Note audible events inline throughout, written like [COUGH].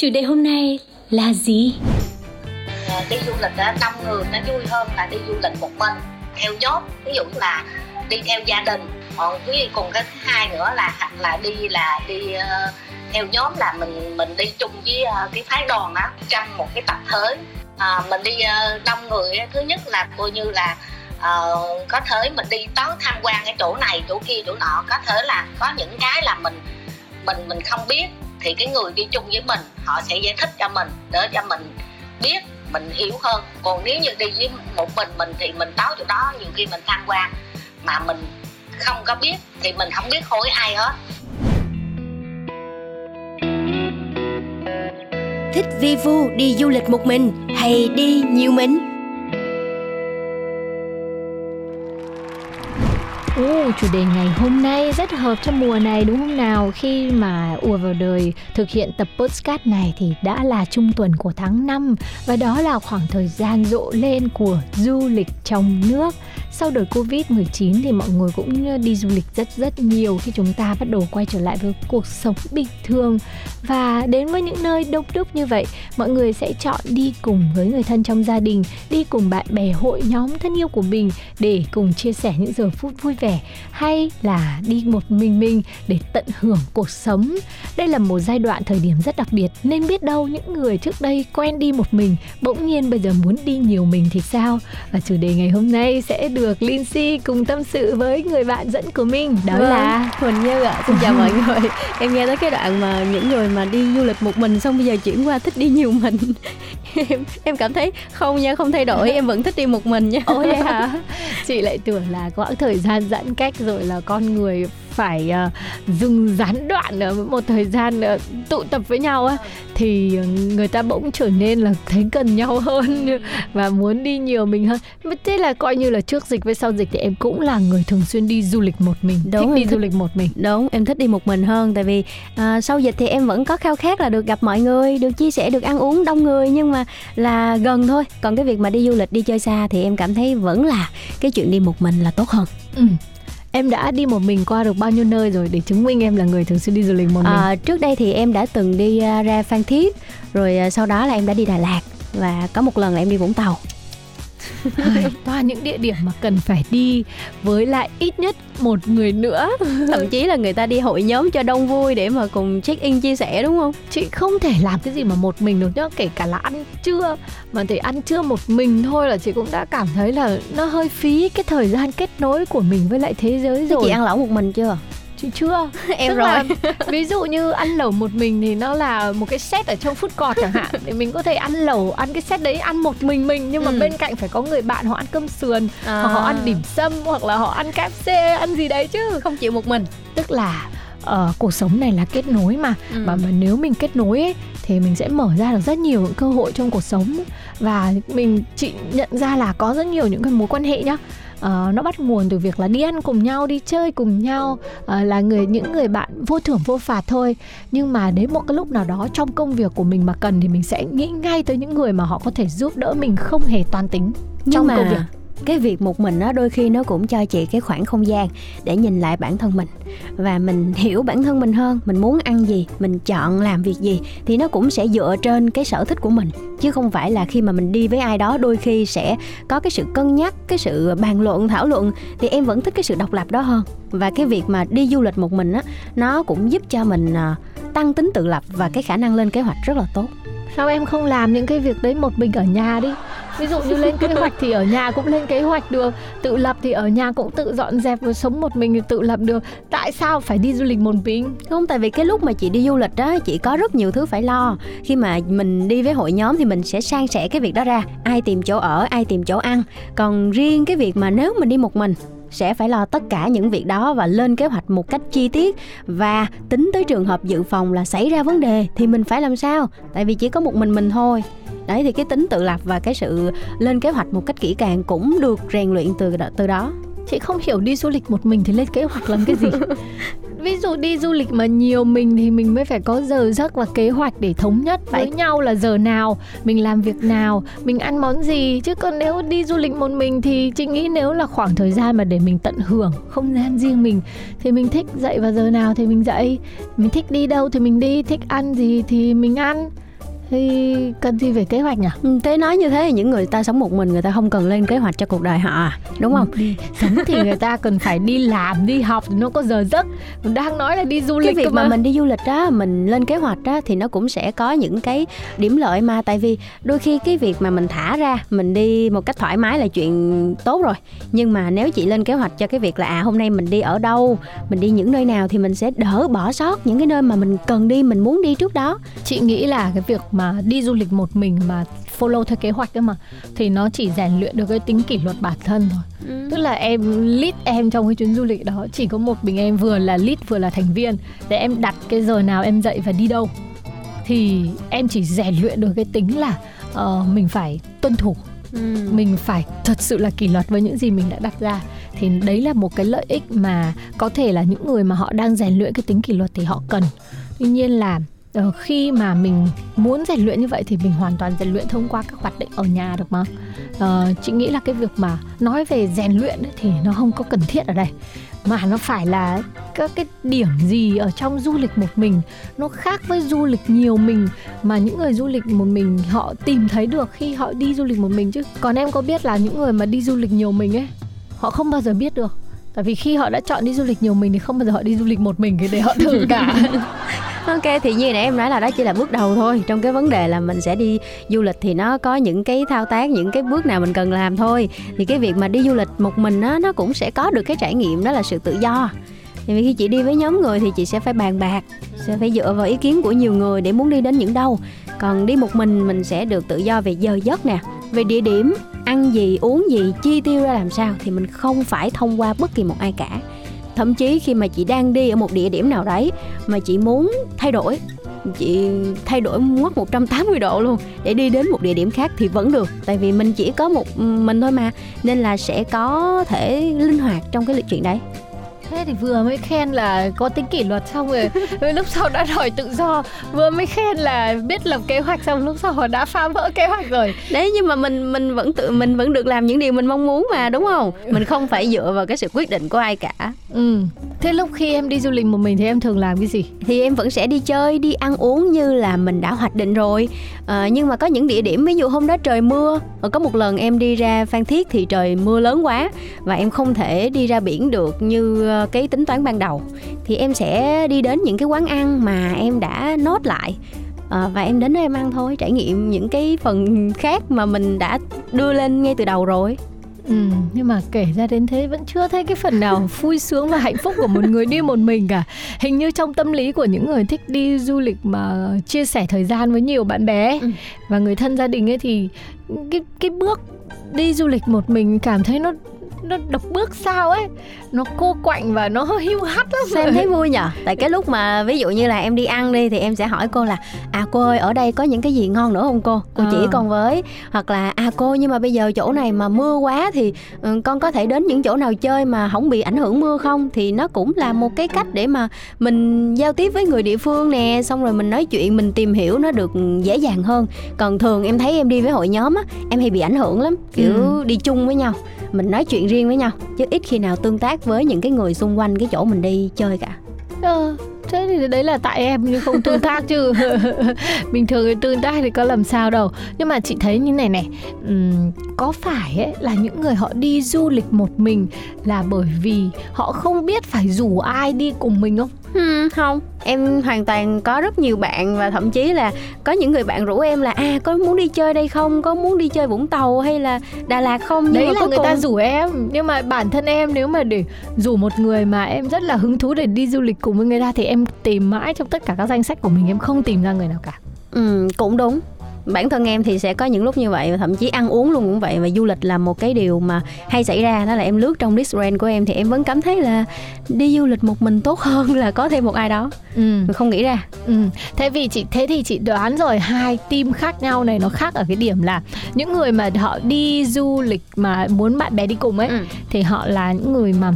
Chủ đề hôm nay là gì? Ờ, đi du lịch đó, đông người nó vui hơn là đi du lịch một mình theo nhóm ví dụ là đi theo gia đình. Ờ, Còn cái cùng cái thứ hai nữa là hoặc là đi là đi ờ, theo nhóm là mình mình đi chung với cái phái đoàn đó trong một cái tập thới à, mình đi năm đông người thứ nhất là coi như là uh, có thể mình đi tới tham quan cái chỗ này chỗ kia chỗ nọ. Có thể là có những cái là mình mình mình không biết thì cái người đi chung với mình, họ sẽ giải thích cho mình, để cho mình biết, mình hiểu hơn còn nếu như đi với một mình mình thì mình táo chỗ đó, nhiều khi mình tham quan mà mình không có biết thì mình không biết hỏi ai hết Thích vi vu đi du lịch một mình hay đi nhiều mình? Uh, chủ đề ngày hôm nay rất hợp cho mùa này đúng không nào? Khi mà ùa vào đời thực hiện tập podcast này thì đã là trung tuần của tháng 5 và đó là khoảng thời gian rộ lên của du lịch trong nước. Sau đợt Covid-19 thì mọi người cũng ờ, đi du lịch rất rất nhiều khi chúng ta bắt đầu quay trở lại với cuộc sống bình thường và đến với những nơi đông đúc như vậy, mọi người sẽ chọn đi cùng với người thân trong gia đình, đi cùng bạn bè hội nhóm thân yêu của mình để cùng chia sẻ những giờ phút vui vẻ hay là đi một mình mình để tận hưởng cuộc sống. Đây là một giai đoạn thời điểm rất đặc biệt nên biết đâu những người trước đây quen đi một mình bỗng nhiên bây giờ muốn đi nhiều mình thì sao? Và chủ đề ngày hôm nay sẽ được Lindsay cùng tâm sự với người bạn dẫn của mình. Đó Vâng, là Huỳnh Như ạ, xin chào mọi [LAUGHS] người. Em nghe tới cái đoạn mà những người mà đi du lịch một mình xong bây giờ chuyển qua thích đi nhiều mình. [LAUGHS] Em, em cảm thấy không nha, không thay đổi, em vẫn thích đi một mình nha. Ôi hả? [LAUGHS] Chị lại tưởng là quãng thời gian giãn cách rồi là con người phải uh, dừng gián đoạn ở một thời gian uh, tụ tập với nhau á thì người ta bỗng trở nên là thấy cần nhau hơn và muốn đi nhiều mình hơn. Thế là coi như là trước dịch với sau dịch thì em cũng là người thường xuyên đi du lịch một mình, Đúng, thích đi em du thích- lịch một mình. Đúng, em thích đi một mình hơn Tại vì à, sau dịch thì em vẫn có khao khát là được gặp mọi người Được chia sẻ, được ăn uống đông người Nhưng mà là gần thôi Còn cái việc mà đi du lịch, đi chơi xa Thì em cảm thấy vẫn là cái chuyện đi một mình là tốt hơn Ừ. Em đã đi một mình qua được bao nhiêu nơi rồi để chứng minh em là người thường xuyên đi du lịch một mình? À, trước đây thì em đã từng đi à, ra Phan Thiết rồi à, sau đó là em đã đi Đà Lạt và có một lần là em đi Vũng Tàu. Toàn những địa điểm mà cần phải đi với lại ít nhất một người nữa Thậm chí là người ta đi hội nhóm cho đông vui để mà cùng check in chia sẻ đúng không? chị không thể làm cái gì mà một mình được nhá kể cả là ăn trưa mà để ăn trưa một mình thôi là chị cũng đã cảm thấy là nó hơi phí cái thời gian kết nối của mình với lại thế giới Thế rồi chị ăn lẩu một mình chưa? Chị chưa [LAUGHS] em Tức rồi. là, [LAUGHS] ví dụ như ăn lẩu một mình thì nó là một cái set ở trong food court chẳng hạn [LAUGHS] thì mình có thể ăn lẩu ăn cái set đấy ăn một mình mình nhưng mà Ừ. bên cạnh phải có người bạn họ ăn cơm sườn À. hoặc họ ăn điểm sâm hoặc là họ ăn KFC ăn gì đấy chứ không chịu một mình. tức là ờ, cuộc sống này là kết nối mà Ừ. mà mà nếu mình kết nối ấy thì mình sẽ mở ra được rất nhiều những cơ hội trong cuộc sống và mình chị nhận ra là có rất nhiều những cái mối quan hệ nhá Ờ, nó bắt nguồn từ việc là đi ăn cùng nhau đi chơi cùng nhau ờ, là người những người bạn vô thưởng vô phạt thôi. Nhưng mà đến một cái lúc nào đó trong công việc của mình mà cần thì mình sẽ nghĩ ngay tới những người mà họ có thể giúp đỡ mình không hề toan tính Nhưng trong mà công việc cái việc một mình á đôi khi nó cũng cho chị cái khoảng không gian để nhìn lại bản thân mình. Và mình [LAUGHS] hiểu bản thân mình hơn, mình muốn ăn gì, mình chọn làm việc gì thì nó cũng sẽ dựa trên cái sở thích của mình. Chứ không phải là khi mà mình đi với ai đó, đôi khi sẽ có cái sự cân nhắc, cái sự bàn luận, thảo luận thì em vẫn thích cái sự độc lập đó hơn. Và cái việc mà đi du lịch một mình á, nó cũng giúp cho mình à, tăng tính tự lập và cái khả năng lên kế hoạch rất là tốt. Sao em không làm những cái việc đấy một mình ở nhà đi? Ví dụ như lên kế hoạch thì ở nhà cũng lên kế hoạch được, tự lập thì ở nhà cũng tự dọn dẹp và sống một mình thì tự lập được. Tại sao phải đi du lịch một mình? Không, tại vì cái lúc mà chị đi du lịch đó chị có rất nhiều thứ phải lo. Khi mà mình đi với hội nhóm thì mình sẽ san sẻ cái việc đó ra. Ai tìm chỗ ở, ai tìm chỗ ăn. Còn riêng cái việc mà nếu mình đi một mình, sẽ phải lo tất cả những việc đó và lên kế hoạch một cách chi tiết. Và tính tới trường hợp dự phòng là xảy ra vấn đề thì mình phải làm sao? Tại vì chỉ có một mình mình thôi đấy thì cái tính tự lập và cái sự lên kế hoạch một cách kỹ càng cũng được rèn luyện từ từ đó. Chị không hiểu đi du lịch một mình thì lên kế hoạch làm cái gì? [LAUGHS] Ví dụ đi du lịch mà nhiều mình thì mình mới phải có giờ giấc và kế hoạch để thống nhất với phải. nhau là giờ nào mình làm việc nào mình ăn món gì. Chứ còn nếu đi du lịch một mình thì chị nghĩ nếu là khoảng thời gian mà để mình tận hưởng không gian riêng mình thì mình thích dậy vào giờ nào thì mình dậy. Mình thích đi đâu thì mình đi thích ăn gì thì mình ăn thì cần gì về kế hoạch nhỉ? Ừ, thế nói như thế thì những người ta sống một mình người ta không cần lên kế hoạch cho cuộc đời họ à, đúng không? Đi sống thì người ta cần phải đi làm, đi học thì nó có giờ giấc. Mình đang nói là đi du lịch cái việc mà. mà mình đi du lịch đó, mình lên kế hoạch đó thì nó cũng sẽ có những cái điểm lợi mà tại vì đôi khi cái việc mà mình thả ra, mình đi một cách thoải mái là chuyện tốt rồi. Nhưng mà nếu chị lên kế hoạch cho cái việc là à hôm nay mình đi ở đâu, mình đi những nơi nào thì mình sẽ đỡ bỏ sót những cái nơi mà mình cần đi, mình muốn đi trước đó. Chị nghĩ là cái việc mà đi du lịch một mình mà follow theo kế hoạch ấy mà thì nó chỉ rèn luyện được cái tính kỷ luật bản thân thôi. Ừ. tức là em lead em trong cái chuyến du lịch đó chỉ có một mình em vừa là lead vừa là thành viên để em đặt cái giờ nào em dậy và đi đâu. Thì em chỉ rèn luyện được cái tính là uh, mình phải tuân thủ. Ừ. mình phải thật sự là kỷ luật với những gì mình đã đặt ra. Thì đấy là một cái lợi ích mà có thể là những người mà họ đang rèn luyện cái tính kỷ luật thì họ cần. Tuy nhiên là Ờ, khi mà mình muốn rèn luyện như vậy thì mình hoàn toàn rèn luyện thông qua các hoạt động ở nhà được mà. Uh, chị nghĩ là cái việc mà nói về rèn luyện ấy, thì nó không có cần thiết ở đây mà nó phải là các cái điểm gì ở trong du lịch một mình nó khác với du lịch nhiều mình mà những người du lịch một mình họ tìm thấy được khi họ đi du lịch một mình chứ. Còn em có biết là những người mà đi du lịch nhiều mình ấy họ không bao giờ biết được. Tại vì khi họ đã chọn đi du lịch nhiều mình thì không bao giờ họ đi du lịch một mình để họ thử cả. [LAUGHS] ok, thì như nãy em nói là đó chỉ là bước đầu thôi. Trong cái vấn đề là mình sẽ đi du lịch thì nó có những cái thao tác, những cái bước nào mình cần làm thôi. Thì cái việc mà đi du lịch một mình á, nó cũng sẽ có được cái trải nghiệm, đó là sự tự do. Thì vì khi chị đi với nhóm người thì chị sẽ phải bàn bạc, sẽ phải dựa vào ý kiến của nhiều người để muốn đi đến những đâu. Còn đi một mình mình sẽ được tự do về giờ giấc nè, về địa điểm, ăn gì, uống gì, chi tiêu ra làm sao thì mình không phải thông qua bất kỳ một ai cả thậm chí khi mà chị đang đi ở một địa điểm nào đấy mà chị muốn thay đổi, chị thay đổi ngoắt 180 độ luôn, để đi đến một địa điểm khác thì vẫn được. Tại vì mình chỉ có một, mình thôi mà, nên là sẽ có thể linh hoạt trong cái lịch chuyện đấy thế thì vừa mới khen là có tính kỷ luật xong rồi, [LAUGHS] lúc sau đã đòi tự do. Vừa mới khen là biết lập kế hoạch xong lúc sau họ đã phá vỡ kế hoạch rồi. Đấy nhưng mà mình mình vẫn tự mình vẫn được làm những điều mình mong muốn mà đúng không? Mình không phải dựa vào cái sự quyết định của ai cả. Ừ thế lúc khi em đi du lịch một mình thì em thường làm cái gì? Thì em vẫn sẽ đi chơi đi ăn uống như là mình đã hoạch định rồi. À, nhưng mà có những địa điểm ví dụ hôm đó trời mưa ờ, có một lần em đi ra phan thiết thì trời mưa lớn quá và em không thể đi ra biển được như ờ, cái tính toán ban đầu. Thì em sẽ đi đến những cái quán ăn mà em đã nốt lại. À, và em đến đó em ăn thôi trải nghiệm những cái phần khác mà mình đã đưa lên ngay từ đầu rồi. Ừ, nhưng mà kể ra đến thế vẫn chưa thấy cái phần nào [LAUGHS] vui sướng và hạnh phúc của một người đi một mình cả hình như trong tâm lý của những người thích đi du lịch mà chia sẻ thời gian với nhiều bạn bè ừ. và người thân gia đình ấy thì cái cái bước đi du lịch một mình cảm thấy nó nó độc bước sao ấy nó cô quạnh và nó [LAUGHS] hiu hắt lắm xem thấy vui nhở tại cái lúc mà ví dụ như là em đi ăn đi thì em sẽ hỏi cô là à cô ơi ở đây có những cái gì ngon nữa không cô? Cô à. chỉ con với hoặc là à cô nhưng mà bây giờ chỗ này mà mưa quá thì ừ, con có thể đến những chỗ nào chơi mà không bị ảnh hưởng mưa không? Thì nó cũng là một cái cách để mà mình giao tiếp với người địa phương nè xong rồi mình nói chuyện mình tìm hiểu nó được dễ dàng hơn. Còn thường em thấy em đi với hội nhóm á em hay bị ảnh hưởng lắm kiểu ừ. đi chung với nhau mình nói chuyện riêng với nhau chứ ít khi nào tương tác với những cái người xung quanh cái chỗ mình đi chơi cả. Ờ, thế thì đấy là tại em nhưng không tương tác chứ. [LAUGHS] Bình thường thì tương tác thì có làm sao đâu. Nhưng mà chị thấy như này này um, có phải ấy là những người họ đi du lịch một mình là bởi vì họ không biết phải rủ ai đi cùng mình không? Hmm, không. Em hoàn toàn có rất nhiều bạn và thậm chí là có những người bạn rủ em là à có muốn đi chơi đây không? Có muốn đi chơi vũng tàu hay là đà lạt không? Nhưng đấy mà là người cùng... ta rủ em. Nhưng mà bản thân em nếu mà để rủ một người mà em rất là hứng thú để đi du lịch cùng với người ta thì em tìm mãi trong tất cả các danh sách của mình em không tìm ra người nào cả. Ừ cũng đúng bản thân em thì sẽ có những lúc như vậy và thậm chí ăn uống luôn cũng vậy và du lịch là một cái điều mà hay xảy ra đó là em lướt trong list của em thì em vẫn cảm thấy là đi du lịch một mình tốt hơn [LAUGHS] là có thêm một ai đó ừ. không nghĩ ra ừ. thế vì chị thế thì chị đoán rồi hai team khác nhau này nó khác ở cái điểm là những người mà họ đi du lịch mà muốn bạn bè đi cùng ấy ừ. thì họ là những người mà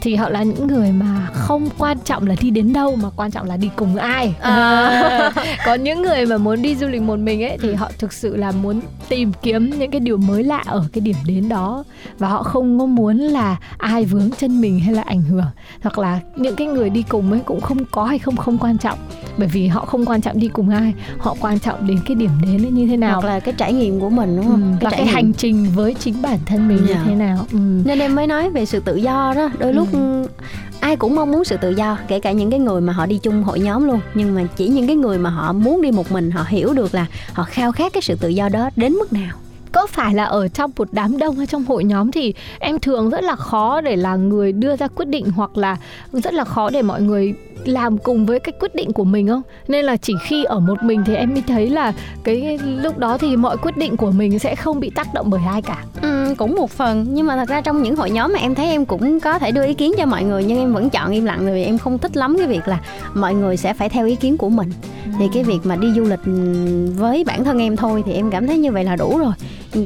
thì họ là những người mà không quan trọng là đi đến đâu mà quan trọng là đi cùng ai. À. [LAUGHS] còn những người mà muốn đi du lịch một mình ấy thì họ thực sự là muốn tìm kiếm những cái điều mới lạ ở cái điểm đến đó. Và họ không có muốn là ai vướng chân mình hay là ảnh hưởng. Hoặc là những cái người đi cùng ấy cũng không có hay không không quan trọng bởi vì họ không quan trọng đi cùng ai họ quan trọng đến cái điểm đến ấy như thế nào hoặc là cái trải nghiệm của mình đúng không ừ, cái và cái nghiệm. hành trình với chính bản thân mình yeah. như dạ. thế nào ừ. nên em mới nói về sự tự do đó đôi lúc ừ. ai cũng mong muốn sự tự do kể cả những cái người mà họ đi chung hội nhóm luôn nhưng mà chỉ những cái người mà họ muốn đi một mình họ hiểu được là họ khao khát cái sự tự do đó đến mức nào có phải là ở trong một đám đông hay trong hội nhóm thì em thường rất là khó để là người đưa ra quyết định hoặc là rất là khó để mọi người làm cùng với cái quyết định của mình không? Nên là chỉ khi ở một mình thì em mới thấy là cái lúc đó thì mọi quyết định của mình sẽ không bị tác động bởi ai cả. Ừ, cũng một phần. Nhưng mà thật ra trong những hội nhóm mà em thấy em cũng có thể đưa ý kiến cho mọi người nhưng em vẫn chọn im lặng vì em không thích lắm cái việc là mọi người sẽ phải theo ý kiến của mình. Ừ. thì cái việc mà đi du lịch với bản thân em thôi thì em cảm thấy như vậy là đủ rồi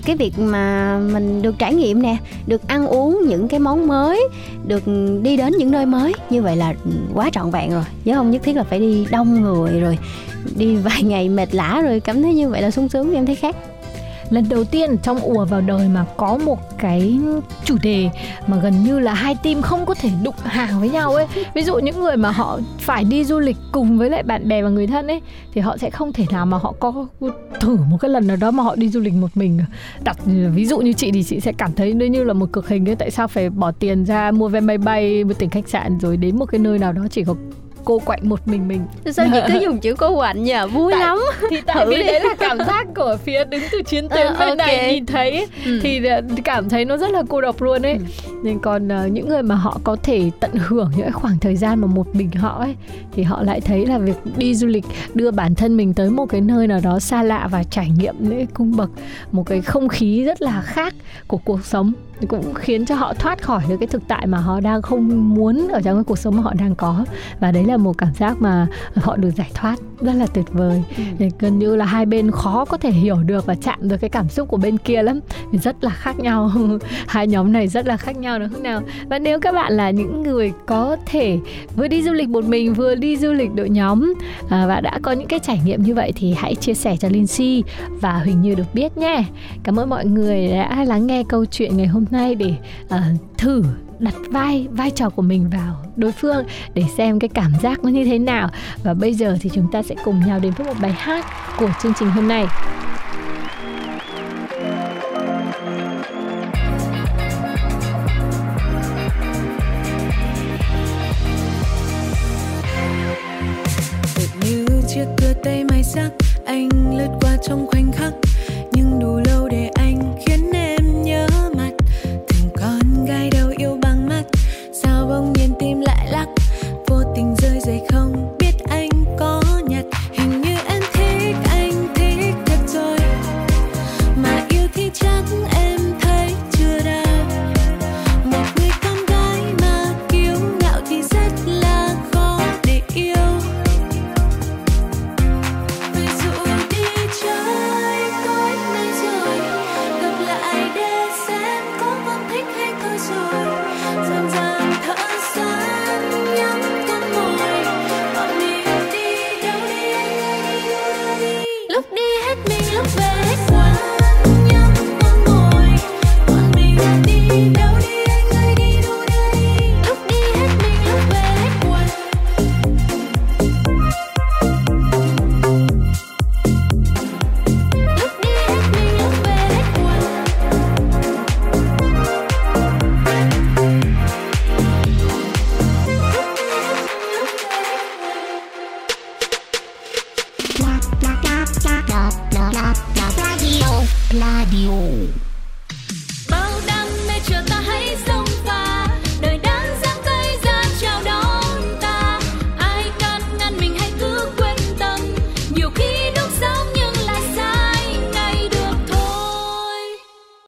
cái việc mà mình được trải nghiệm nè, được ăn uống những cái món mới, được đi đến những nơi mới, như vậy là quá trọn vẹn rồi. Chứ không? Nhất thiết là phải đi đông người rồi, đi vài ngày mệt lã rồi cảm thấy như vậy là sung sướng em thấy khác lần đầu tiên trong ùa vào đời mà có một cái chủ đề mà gần như là hai team không có thể đụng hàng với nhau ấy. Ví dụ những người mà họ phải đi du lịch cùng với lại bạn bè và người thân ấy, thì họ sẽ không thể nào mà họ có thử một cái lần nào đó mà họ đi du lịch một mình đặt ví dụ như chị thì chị sẽ cảm thấy như là một cực hình ấy, tại sao phải bỏ tiền ra mua vé máy bay một tiền khách sạn rồi đến một cái nơi nào đó chỉ có cô quạnh một mình mình sao chị cứ dùng chữ cô quạnh nhỉ vui tại, lắm thì tại vì đấy là cảm giác của phía đứng từ chiến tuyến uh, bên okay. này nhìn thấy ừ. thì ờ, cảm thấy nó rất là cô độc luôn ấy ừ. nên còn uh, những người mà họ có thể tận hưởng những khoảng thời gian mà một mình họ ấy thì họ lại thấy là việc đi du lịch đưa bản thân mình tới một cái nơi nào đó xa lạ và trải nghiệm những cung bậc một cái không khí rất là khác của cuộc sống cũng khiến cho họ thoát khỏi được cái thực tại mà họ đang không muốn ở trong cái cuộc sống mà họ đang có. Và đấy là một cảm giác mà họ được giải thoát rất là tuyệt vời. Ừ. gần như là hai bên khó có thể hiểu được và chạm được cái cảm xúc của bên kia lắm. Rất là khác nhau. [LAUGHS] Hai nhóm này rất là khác nhau đúng không nào? Và nếu các bạn là những người có thể vừa đi du lịch một mình vừa đi du lịch đội nhóm à, và đã có những cái trải nghiệm như vậy thì hãy chia sẻ cho Linh Si và Huỳnh Như được biết nhé. Cảm ơn mọi người đã lắng nghe câu chuyện ngày hôm nay để uh, thử đặt vai vai trò của mình vào đối phương để xem cái cảm giác nó như thế nào. Và bây giờ thì chúng ta sẽ cùng nhau đến với một bài hát của chương trình hôm nay. Như chiếc cửa tay mai sắc anh lướt qua trong khoảnh